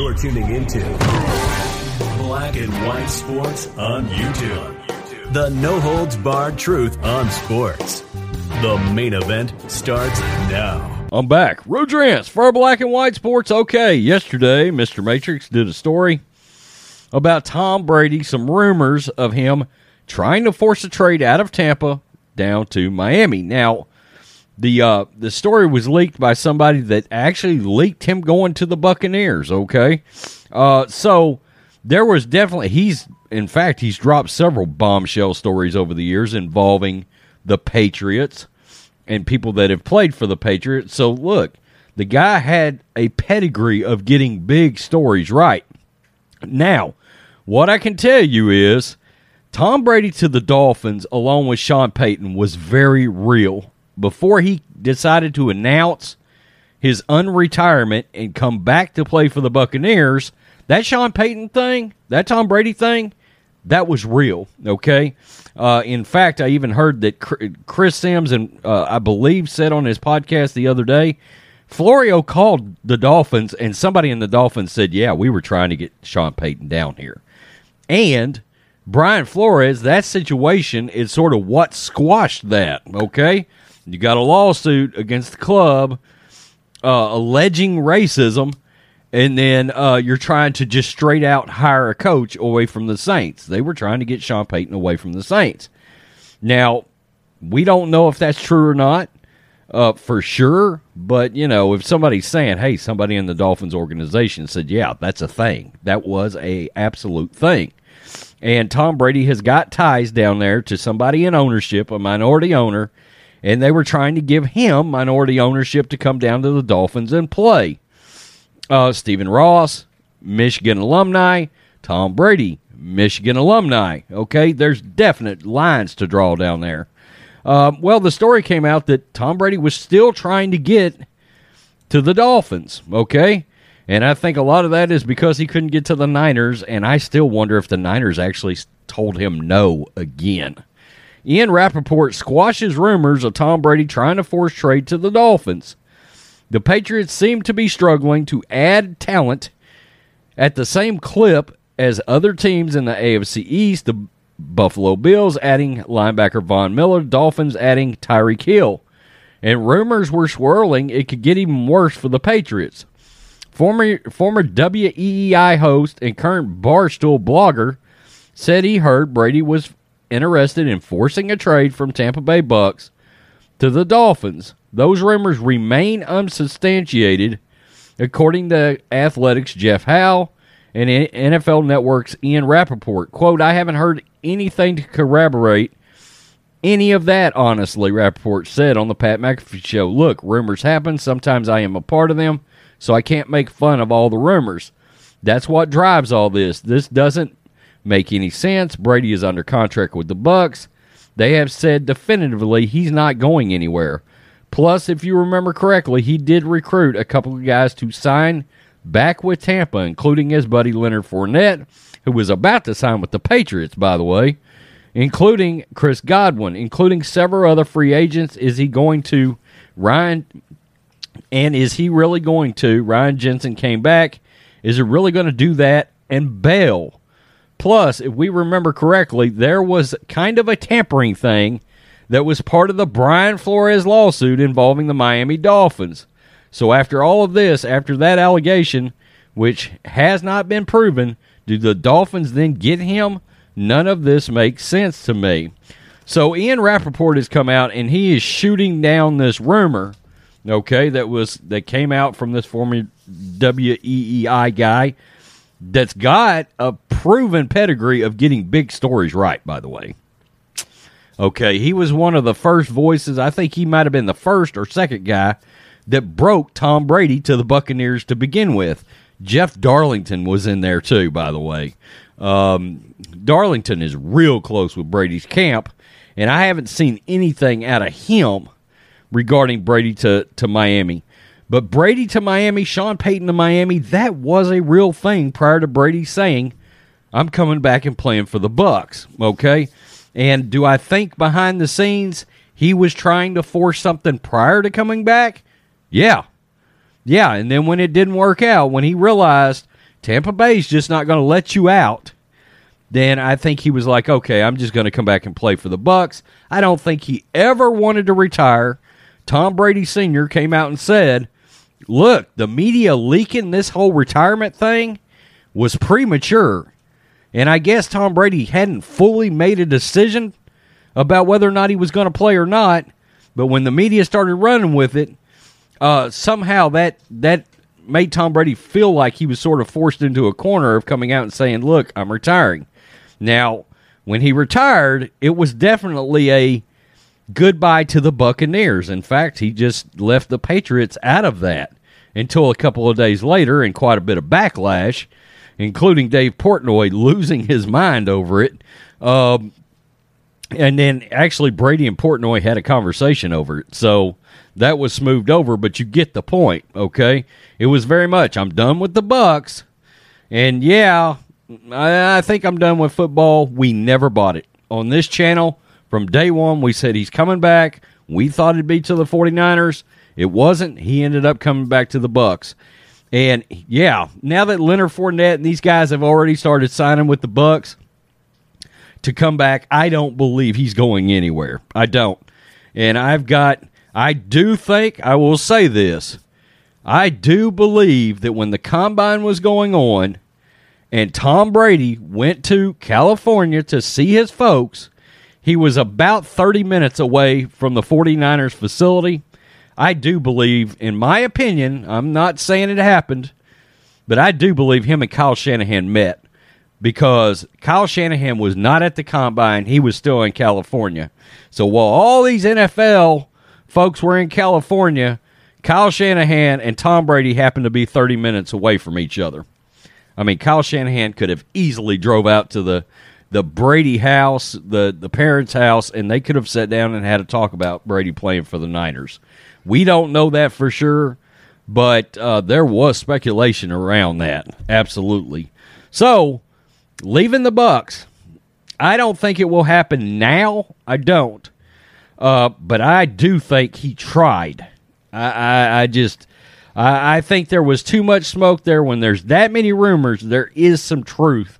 You're tuning into Black and White Sports on YouTube. The no holds barred truth on sports. The main event starts now. I'm back. Rudrance for Black and White Sports. Okay, yesterday, Mr. Matrix did a story about Tom Brady, some rumors of him trying to force a trade out of Tampa down to Miami. Now, the uh, the story was leaked by somebody that actually leaked him going to the Buccaneers. Okay, uh, so there was definitely he's in fact he's dropped several bombshell stories over the years involving the Patriots and people that have played for the Patriots. So look, the guy had a pedigree of getting big stories right. Now, what I can tell you is Tom Brady to the Dolphins, along with Sean Payton, was very real before he decided to announce his unretirement and come back to play for the Buccaneers, that Sean Payton thing, that Tom Brady thing, that was real. Okay. Uh, in fact, I even heard that Chris Simms and uh, I believe said on his podcast the other day, Florio called the Dolphins, and somebody in the Dolphins said, "Yeah, we were trying to get Sean Payton down here," and Brian Flores. That situation is sort of what squashed that. Okay, you got a lawsuit against the club uh, alleging racism, and then uh, you're trying to just straight out hire a coach away from the Saints. They were trying to get Sean Payton away from the Saints. Now, we don't know if that's true or not uh, for sure, but you know, if somebody's saying, "Hey, somebody in the Dolphins organization said, yeah, that's a thing," that was a absolute thing. And Tom Brady has got ties down there to somebody in ownership, a minority owner, and they were trying to give him minority ownership to come down to the Dolphins and play. Uh, Stephen Ross, Michigan alumni, Tom Brady, Michigan alumni. Okay, there's definite lines to draw down there. Uh, well, the story came out that Tom Brady was still trying to get to the Dolphins. Okay, and I think a lot of that is because he couldn't get to the Niners, and I still wonder if the Niners actually told him no again. Ian Rapoport squashes rumors of Tom Brady trying to force trade to the Dolphins. The Patriots seem to be struggling to add talent at the same clip as other teams in the AFC East. The Buffalo Bills adding linebacker Von Miller, Dolphins adding Tyreek Hill. And rumors were swirling it could get even worse for the Patriots. Former former WEEI host and current Barstool blogger said he heard Brady was interested in forcing a trade from Tampa Bay Bucks to the Dolphins. Those rumors remain unsubstantiated, according to Athletics' Jeff Howe and NFL Network's Ian Rapoport. Quote, I haven't heard anything to corroborate any of that, honestly, Rapoport said on the Pat McAfee show. Look, rumors happen. Sometimes I am a part of them, so I can't make fun of all the rumors. That's what drives all this. This doesn't make any sense. Brady is under contract with the Bucks. They have said definitively he's not going anywhere. Plus, if you remember correctly, he did recruit a couple of guys to sign back with Tampa, including his buddy Leonard Fournette, who was about to sign with the Patriots, by the way, including Chris Godwin, including several other free agents. Is he going to Ryan? And is he really going to? Ryan Jensen came back. Is he really going to do that and bail? Plus, if we remember correctly, there was kind of a tampering thing that was part of the Brian Flores lawsuit involving the Miami Dolphins. So, after all of this, after that allegation, which has not been proven, do the Dolphins then get him? None of this makes sense to me. So, Ian Rapoport has come out and he is shooting down this rumor, okay, that was that came out from this former WEEI guy that's got a proven pedigree of getting big stories right, by the way. Okay, he was one of the first voices. I think he might have been the first or second guy that broke Tom Brady to the Buccaneers to begin with. Jeff Darlington was in there too, by the way. Um, Darlington is real close with Brady's camp, and I haven't seen anything out of him regarding Brady to, to Miami. But Brady to Miami, Sean Payton to Miami, that was a real thing prior to Brady saying, I'm coming back and playing for the Bucks, Okay. And do I think behind the scenes he was trying to force something prior to coming back? Yeah. Yeah. And then when it didn't work out, when he realized Tampa Bay's just not going to let you out, then I think he was like, okay, I'm just going to come back and play for the Bucks." I don't think he ever wanted to retire. Tom Brady Sr. came out and said, look, the media leaking this whole retirement thing was premature. And I guess Tom Brady hadn't fully made a decision about whether or not he was going to play or not. But when the media started running with it, uh, somehow that that made Tom Brady feel like he was sort of forced into a corner of coming out and saying, "Look, I'm retiring." Now, when he retired, it was definitely a goodbye to the Buccaneers. In fact, he just left the Patriots out of that until a couple of days later, and quite a bit of backlash, including Dave Portnoy losing his mind over it. Um, and then actually, Brady and Portnoy had a conversation over it. So that was smoothed over, but you get the point, okay? It was very much, I'm done with the Bucks. And yeah, I, I think I'm done with football. We never bought it. On this channel, from day one, we said he's coming back. We thought it'd be to the 49ers. It wasn't. He ended up coming back to the Bucks. And yeah, now that Leonard Fournette and these guys have already started signing with the Bucks to come back, I don't believe he's going anywhere. I don't. And I've got I do think I will say this. I do believe that when the combine was going on and Tom Brady went to California to see his folks, he was about 30 minutes away from the 49ers facility. I do believe, in my opinion, I'm not saying it happened, but I do believe him and Kyle Shanahan met because Kyle Shanahan was not at the combine. He was still in California. So while all these NFL folks were in California, Kyle Shanahan and Tom Brady happened to be 30 minutes away from each other. I mean, Kyle Shanahan could have easily drove out to the the Brady house, the the parents' house, and they could have sat down and had a talk about Brady playing for the Niners. We don't know that for sure, but uh, there was speculation around that. Absolutely. So, leaving the Bucks, I don't think it will happen now. I don't. Uh, but I do think he tried. I, I, I just, I, I think there was too much smoke there. When there's that many rumors, there is some truth